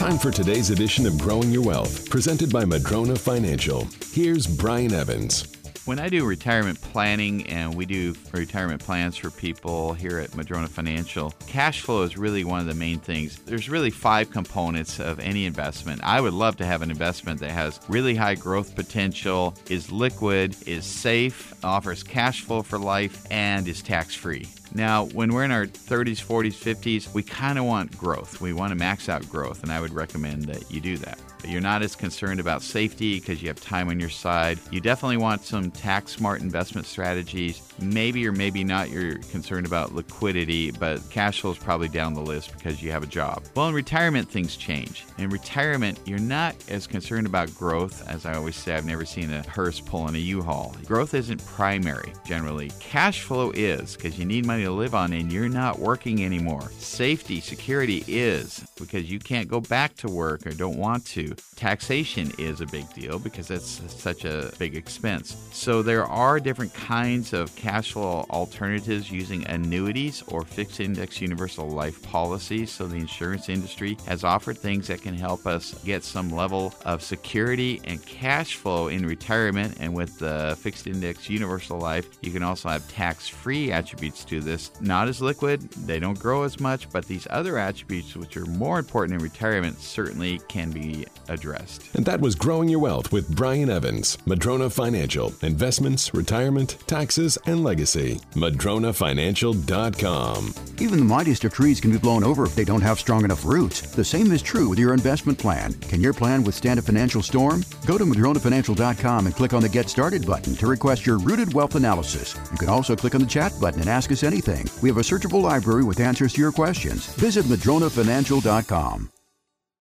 Time for today's edition of Growing Your Wealth, presented by Madrona Financial. Here's Brian Evans. When I do retirement planning and we do retirement plans for people here at Madrona Financial, cash flow is really one of the main things. There's really five components of any investment. I would love to have an investment that has really high growth potential, is liquid, is safe, offers cash flow for life, and is tax free. Now, when we're in our 30s, 40s, 50s, we kind of want growth. We want to max out growth, and I would recommend that you do that. You're not as concerned about safety because you have time on your side. You definitely want some tax smart investment strategies. Maybe or maybe not you're concerned about liquidity, but cash flow is probably down the list because you have a job. Well, in retirement, things change. In retirement, you're not as concerned about growth. As I always say, I've never seen a hearse pulling a U-Haul. Growth isn't primary generally. Cash flow is because you need money to live on and you're not working anymore. Safety, security is because you can't go back to work or don't want to. Taxation is a big deal because that's such a big expense. So there are different kinds of cash flow alternatives using annuities or fixed index universal life policies. So the insurance industry has offered things that can help us get some level of security and cash flow in retirement. And with the fixed index universal life, you can also have tax free attributes to this. Not as liquid, they don't grow as much, but these other attributes, which are more important in retirement, certainly can be addressed. And that was Growing Your Wealth with Brian Evans, Madrona Financial, investments, retirement, taxes, and legacy. MadronaFinancial.com. Even the mightiest of trees can be blown over if they don't have strong enough roots. The same is true with your investment plan. Can your plan withstand a financial storm? Go to MadronaFinancial.com and click on the Get Started button to request your rooted wealth analysis. You can also click on the chat button and ask us anything. We have a searchable library with answers to your questions. Visit MadronaFinancial.com.